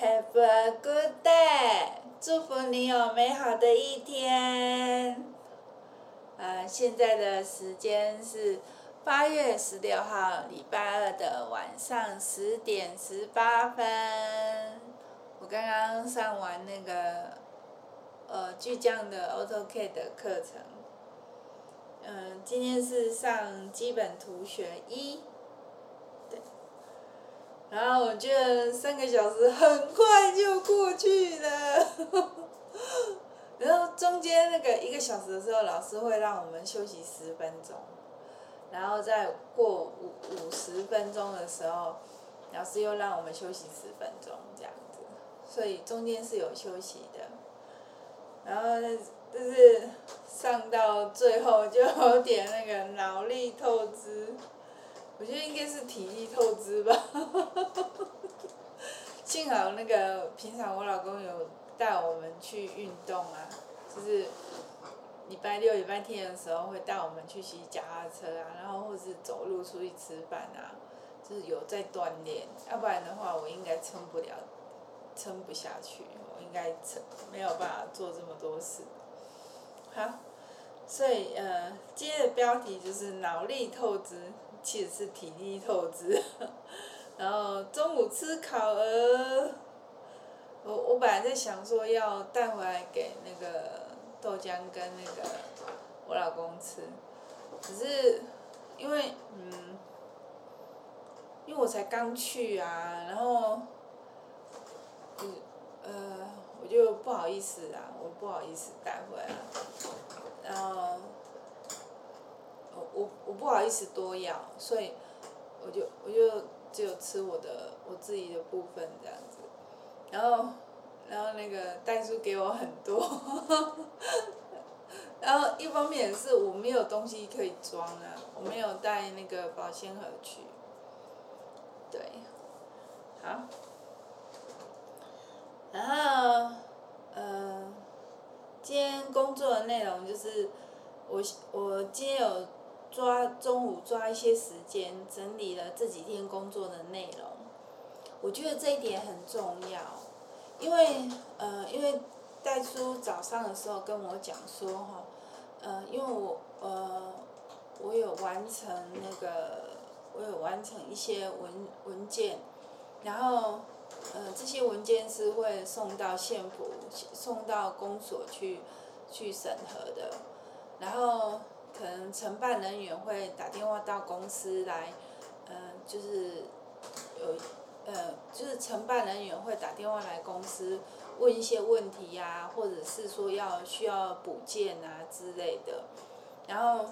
Have a good day，祝福你有美好的一天。呃，现在的时间是八月十六号礼拜二的晚上十点十八分。我刚刚上完那个呃巨匠的 AutoCAD 的课程。嗯、今天是上基本图学一。然后我觉得三个小时很快就过去了，然后中间那个一个小时的时候，老师会让我们休息十分钟，然后再过五五十分钟的时候，老师又让我们休息十分钟这样子，所以中间是有休息的，然后就是上到最后就有点那个脑力透支。我觉得应该是体力透支吧，幸好那个平常我老公有带我们去运动啊，就是礼拜六、礼拜天的时候会带我们去骑脚踏车啊，然后或是走路出去吃饭啊，就是有在锻炼，要不然的话我应该撑不了，撑不下去，我应该撑没有办法做这么多事。好，所以呃，今天的标题就是脑力透支。其实是体力透支，然后中午吃烤鹅，我我本来在想说要带回来给那个豆浆跟那个我老公吃，可是因为嗯，因为我才刚去啊，然后，嗯呃，我就不好意思啊，我不好意思带回来，然后。我我不好意思多要，所以我就我就只有吃我的我自己的部分这样子，然后然后那个袋鼠给我很多，然后一方面是我没有东西可以装啊，我没有带那个保鲜盒去，对，好，然后呃，今天工作的内容就是我我今天有。抓中午抓一些时间整理了这几天工作的内容，我觉得这一点很重要，因为呃，因为戴叔早上的时候跟我讲说哈，呃，因为我呃，我有完成那个，我有完成一些文文件，然后呃，这些文件是会送到县府，送到公所去去审核的，然后。可能承办人员会打电话到公司来，呃，就是有，呃，就是承办人员会打电话来公司问一些问题呀、或者是说要需要补件啊之类的，然后，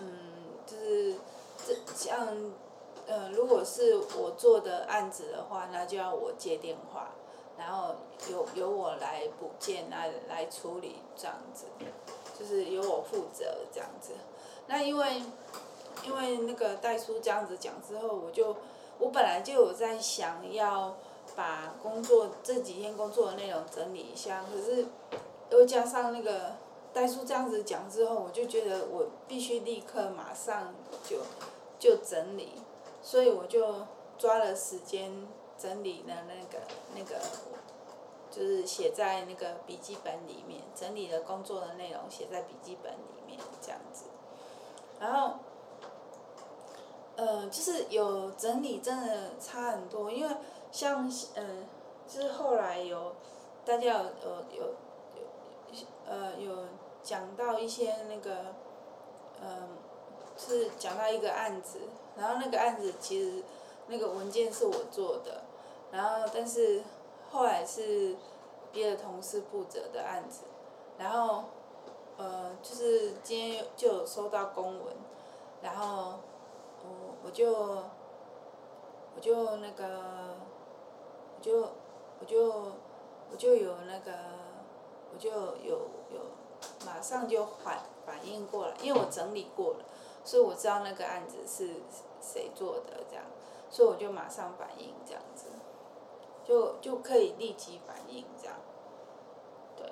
嗯，就是这像，呃，如果是我做的案子的话，那就要我接电话，然后由由我来补件来来处理这样子。就是由我负责这样子，那因为，因为那个代书这样子讲之后，我就，我本来就有在想要把工作这几天工作的内容整理一下，可是又加上那个代书这样子讲之后，我就觉得我必须立刻马上就就整理，所以我就抓了时间整理了那个那个。就是写在那个笔记本里面，整理了工作的内容写在笔记本里面这样子，然后，呃，就是有整理真的差很多，因为像嗯、呃，就是后来有大家有有有有呃有讲到一些那个，嗯、是讲到一个案子，然后那个案子其实那个文件是我做的，然后但是。后来是别的同事负责的案子，然后，呃，就是今天就有收到公文，然后，我我就，我就那个，我就我就我就有那个，我就有有马上就反反应过来，因为我整理过了，所以我知道那个案子是谁做的这样，所以我就马上反应这样子。就就可以立即反应这样，对，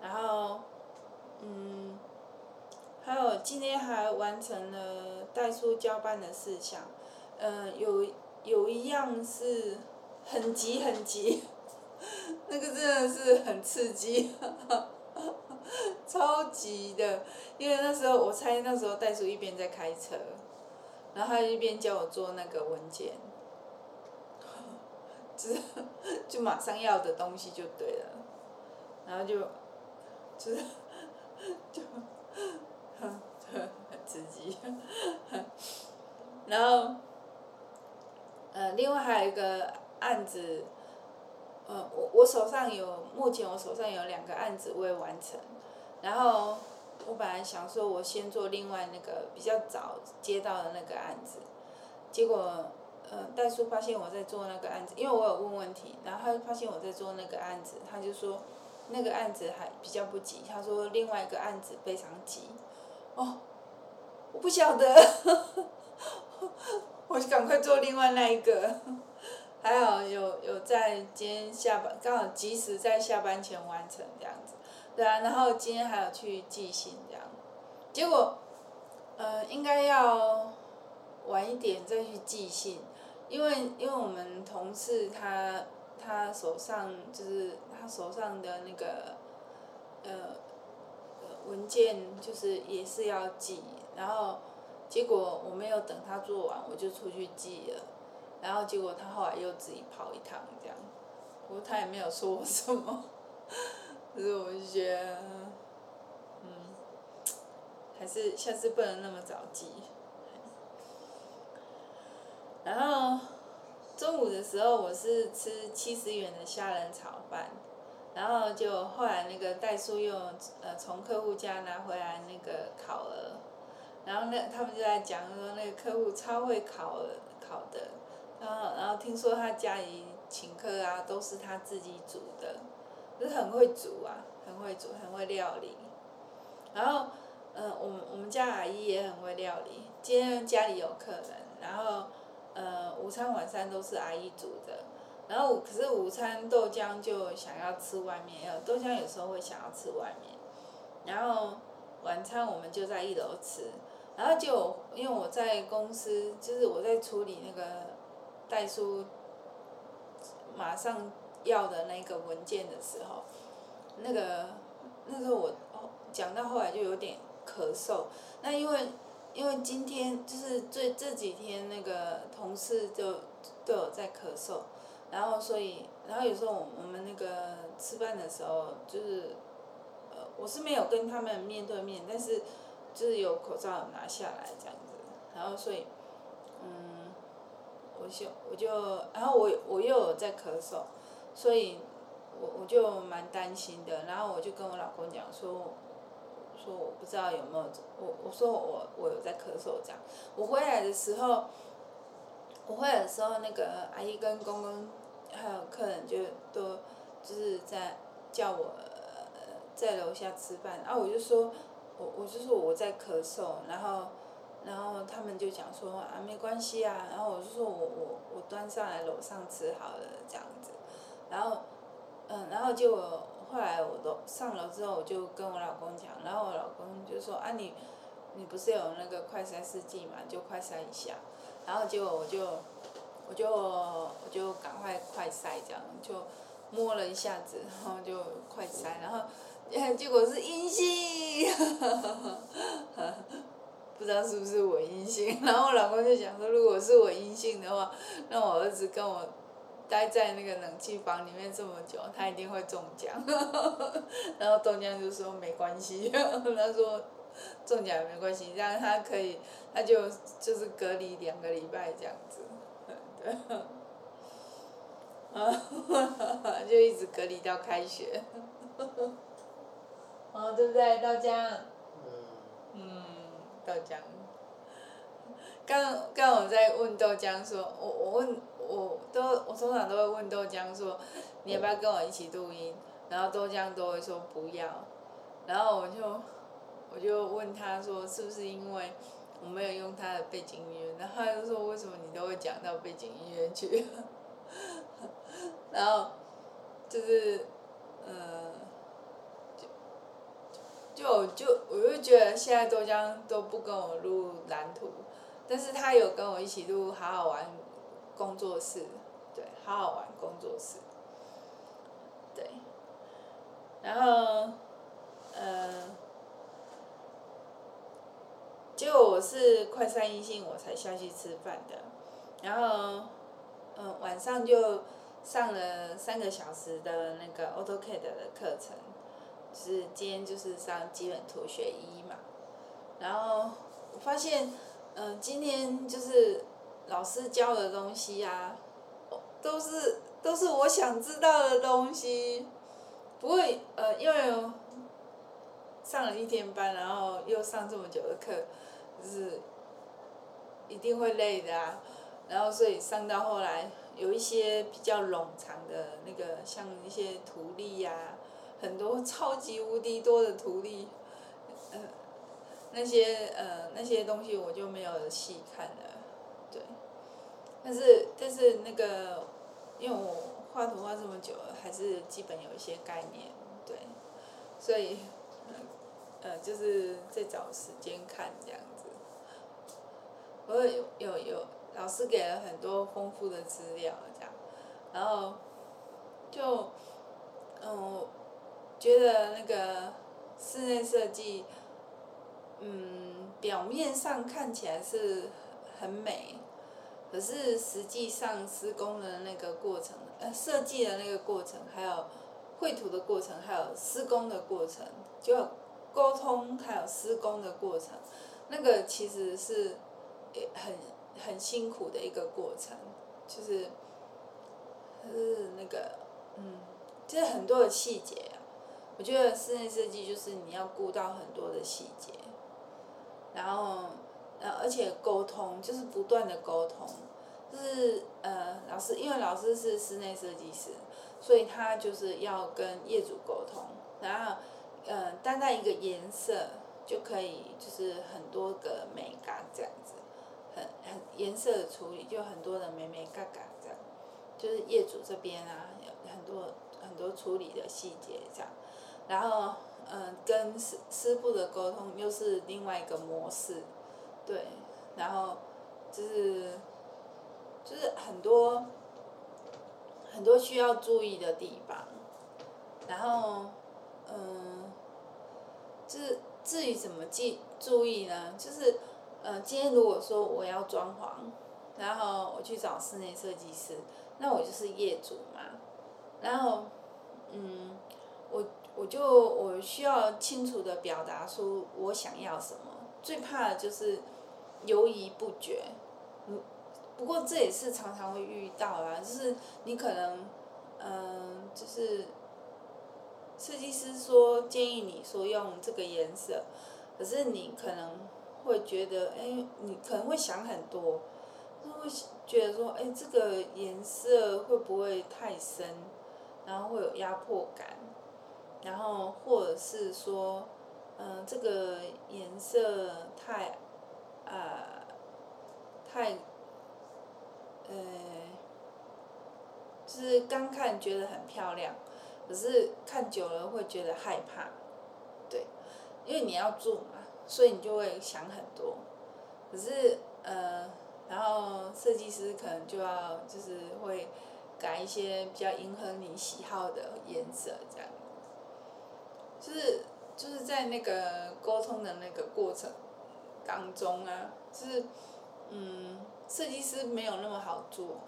然后，嗯，还有今天还完成了代书交办的事项，嗯，有有一样是，很急很急，那个真的是很刺激，超级的，因为那时候我猜那时候代书一边在开车，然后他一边叫我做那个文件，就是就马上要的东西就对了，然后就就是就很刺激，然后。呃，另外还有一个案子，呃，我我手上有，目前我手上有两个案子未完成，然后我本来想说，我先做另外那个比较早接到的那个案子，结果，呃，代叔发现我在做那个案子，因为我有问问题，然后他发现我在做那个案子，他就说那个案子还比较不急，他说另外一个案子非常急，哦，我不晓得。我就赶快做另外那一个，还好有有在今天下班刚好及时在下班前完成这样子，对啊，然后今天还有去寄信这样，结果，呃，应该要晚一点再去寄信，因为因为我们同事他他手上就是他手上的那个，呃，文件就是也是要寄，然后。结果我没有等他做完，我就出去寄了，然后结果他后来又自己跑一趟这样，不过他也没有说我什么，可是我就觉得，嗯，还是下次不能那么早寄。然后的时候我是吃七十元的虾仁炒饭，然后就后来那个代书又呃从客户家拿回来那个烤鹅。然后那他们就在讲说那个客户超会烤烤的，然后然后听说他家里请客啊都是他自己煮的，就是很会煮啊，很会煮，很会料理。然后，嗯、呃，我们我们家阿姨也很会料理。今天家里有客人，然后，呃，午餐晚餐都是阿姨煮的。然后可是午餐豆浆就想要吃外面，有豆浆有时候会想要吃外面。然后晚餐我们就在一楼吃。然后就因为我在公司，就是我在处理那个代书马上要的那个文件的时候，那个那时候我讲到后来就有点咳嗽。那因为因为今天就是这这几天那个同事就都有在咳嗽，然后所以然后有时候我我们那个吃饭的时候就是呃我是没有跟他们面对面，但是。就是有口罩拿下来这样子，然后所以，嗯，我就我就，然后我我又有在咳嗽，所以我我就蛮担心的，然后我就跟我老公讲说，说我不知道有没有，我我说我我有在咳嗽这样，我回来的时候，我回来的时候那个阿姨跟公公还有客人就都就是在叫我在楼下吃饭，然后我就说。我我就说我在咳嗽，然后，然后他们就讲说啊没关系啊，然后我就说我我我端上来楼上吃好了这样子，然后，嗯，然后就后来我都上楼之后我就跟我老公讲，然后我老公就说啊你，你不是有那个快筛试剂嘛，就快筛一下，然后结果我就，我就我就赶快快筛这样，就摸了一下子，然后就快筛，然后。结果是阴性，不知道是不是我阴性，然后我老公就想说，如果是我阴性的话，那我儿子跟我待在那个冷气房里面这么久，他一定会中奖。然后豆浆就说没关系，他说中奖也没关系，这样他可以，他就就是隔离两个礼拜这样子，对，啊，就一直隔离到开学。哦，对不对，豆浆？嗯。嗯，豆浆。刚刚我在问豆浆说，我我问我都我通常都会问豆浆说，你要不要跟我一起录音？然后豆浆都会说不要，然后我就我就问他说，是不是因为我没有用他的背景音乐？然后他就说，为什么你都会讲到背景音乐去？然后就是呃。就就我就觉得现在豆浆都不跟我录蓝图，但是他有跟我一起录好好玩工作室，对，好好玩工作室，对，然后，呃，结果我是快三一星我才下去吃饭的，然后，嗯、晚上就上了三个小时的那个 AutoCAD 的课程，就是今天就是上基本图学一嘛，然后我发现，呃，今天就是老师教的东西啊。都是都是我想知道的东西，不会呃，因为上了一天班，然后又上这么久的课，就是一定会累的啊。然后所以上到后来，有一些比较冗长的那个，像一些图例呀、啊，很多超级无敌多的图例，那些呃那些东西我就没有细看了，对。但是但是那个。因为我画图画这么久了，还是基本有一些概念，对，所以，呃，就是在找时间看这样子。我有有有老师给了很多丰富的资料，这样，然后，就，嗯，我觉得那个室内设计，嗯，表面上看起来是很美。可是实际上施工的那个过程，呃，设计的那个过程，还有绘图的过程，还有施工的过程，就沟通还有施工的过程，那个其实是很很辛苦的一个过程，就是，是那个，嗯，就是很多的细节啊。我觉得室内设计就是你要顾到很多的细节，然后。呃，而且沟通就是不断的沟通，就是呃，老师因为老师是室内设计师，所以他就是要跟业主沟通，然后呃，单单一个颜色就可以就是很多个美感这样子，很很颜色的处理就很多的美美嘎嘎这样，就是业主这边啊有很多很多处理的细节这样，然后、呃，跟师师傅的沟通又是另外一个模式。对，然后就是就是很多很多需要注意的地方，然后嗯，就是至于怎么记注意呢？就是呃，今天如果说我要装潢，然后我去找室内设计师，那我就是业主嘛，然后嗯，我我就我需要清楚的表达出我想要什么，最怕的就是。犹豫不决，嗯，不过这也是常常会遇到啊，就是你可能，嗯、就是设计师说建议你说用这个颜色，可是你可能会觉得，哎，你可能会想很多，就会觉得说，哎，这个颜色会不会太深，然后会有压迫感，然后或者是说，嗯、这个颜色太。呃，太，呃，就是刚看觉得很漂亮，可是看久了会觉得害怕，对，因为你要做嘛，所以你就会想很多，可是呃，然后设计师可能就要就是会改一些比较迎合你喜好的颜色，这样，就是就是在那个沟通的那个过程。当中啊，就是，嗯，设计师没有那么好做，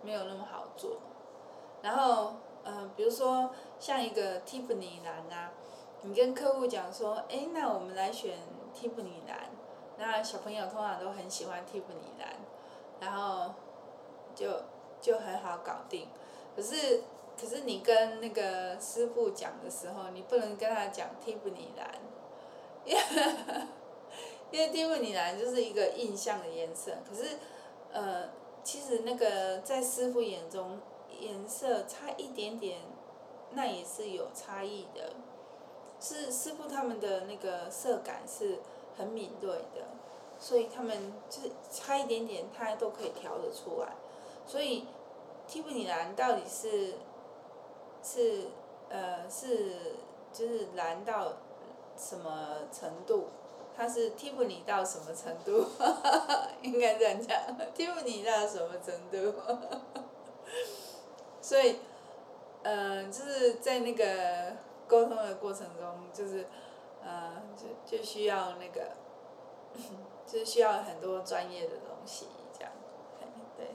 没有那么好做。然后，嗯、比如说像一个 Tiffany 蓝啊，你跟客户讲说，哎，那我们来选 Tiffany 蓝，那小朋友通常都很喜欢 Tiffany 蓝，然后就就很好搞定。可是，可是你跟那个师傅讲的时候，你不能跟他讲 Tiffany 蓝，因为因为蒂芙尼蓝就是一个印象的颜色，可是，呃，其实那个在师傅眼中，颜色差一点点，那也是有差异的。是师傅他们的那个色感是很敏锐的，所以他们就是差一点点，他都可以调得出来。所以，蒂芙尼蓝到底是，是，呃，是就是蓝到什么程度？他是蒂芙尼到什么程度？应该这样讲，蒂芙尼到什么程度？所以，呃，就是在那个沟通的过程中，就是，呃，就就需要那个，就是需要很多专业的东西，这样，对。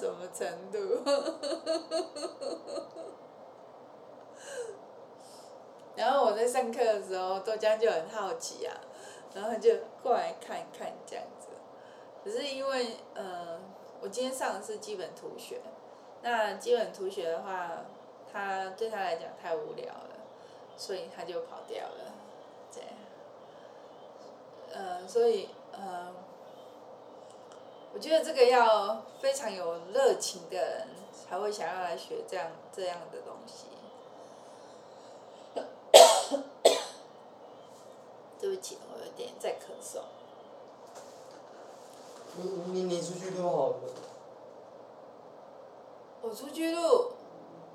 什么程度？然后我在上课的时候，豆浆就很好奇啊，然后就过来看一看这样子。可是因为呃，我今天上的是基本图学，那基本图学的话，他对他来讲太无聊了，所以他就跑掉了，这样。呃，所以呃，我觉得这个要非常有热情的人才会想要来学这样这样的东西。对不起，我有点在咳嗽。你你你出去录好了。我出去录，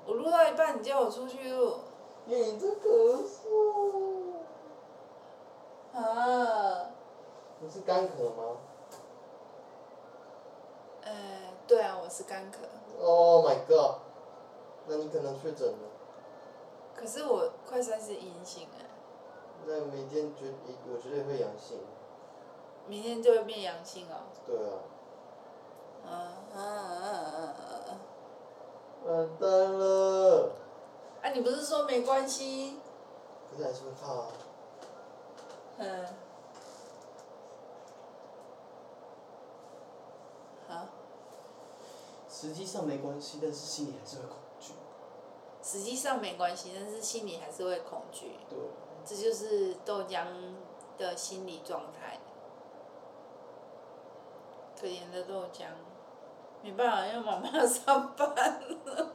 我录到一半，你叫我出去录。你在咳嗽。啊。你是干咳吗？呃，对啊，我是干咳。Oh my god！那你可能确诊了。可是我快筛是阴性哎。那明天绝，我绝对会阳性。明天就会变阳性哦。对啊。啊啊啊啊啊！完蛋了。啊，你不是说没关系？可是还是会怕啊。嗯。好。实际上没关系，但是心里还是会恐惧。实际上没关系，但是心里还是会恐惧。对。这就是豆浆的心理状态。可怜的豆浆，没办法，因为妈妈上班了。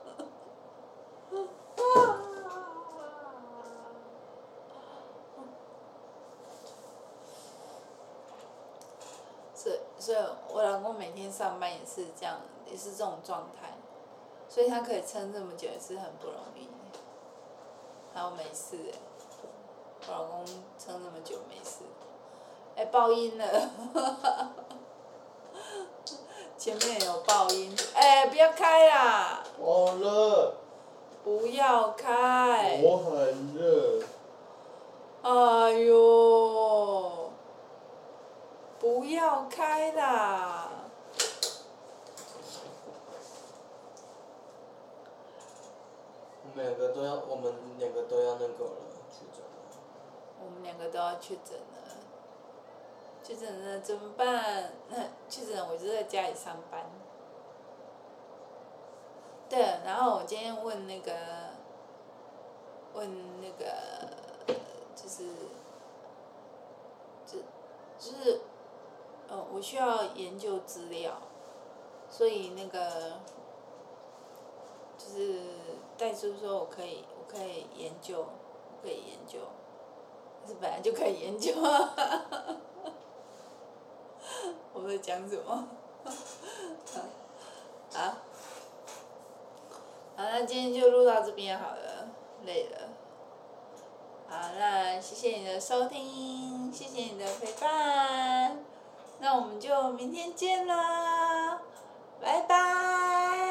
所以，所以我每天上班也是这样，也是这种状态，所以他可以撑这么久也是很不容易。然后没事哎。我老公撑那么久没事，哎，爆音了，前面有爆音，哎，不要开啦！好热。不要开。我很热。哎呦！不要开啦！我们两个都要，我们两个都要那个了。确诊了我们两个都要确诊了，确诊了怎么办？那确诊了我就在家里上班。对，然后我今天问那个，问那个，就是，就就是，呃，我需要研究资料，所以那个，就是代书说我可以，我可以研究，我可以研究。是本来就可以研究啊！我在讲什么？啊？好，那今天就录到这边好了，累了。好，那谢谢你的收听，谢谢你的陪伴，那我们就明天见啦，拜拜。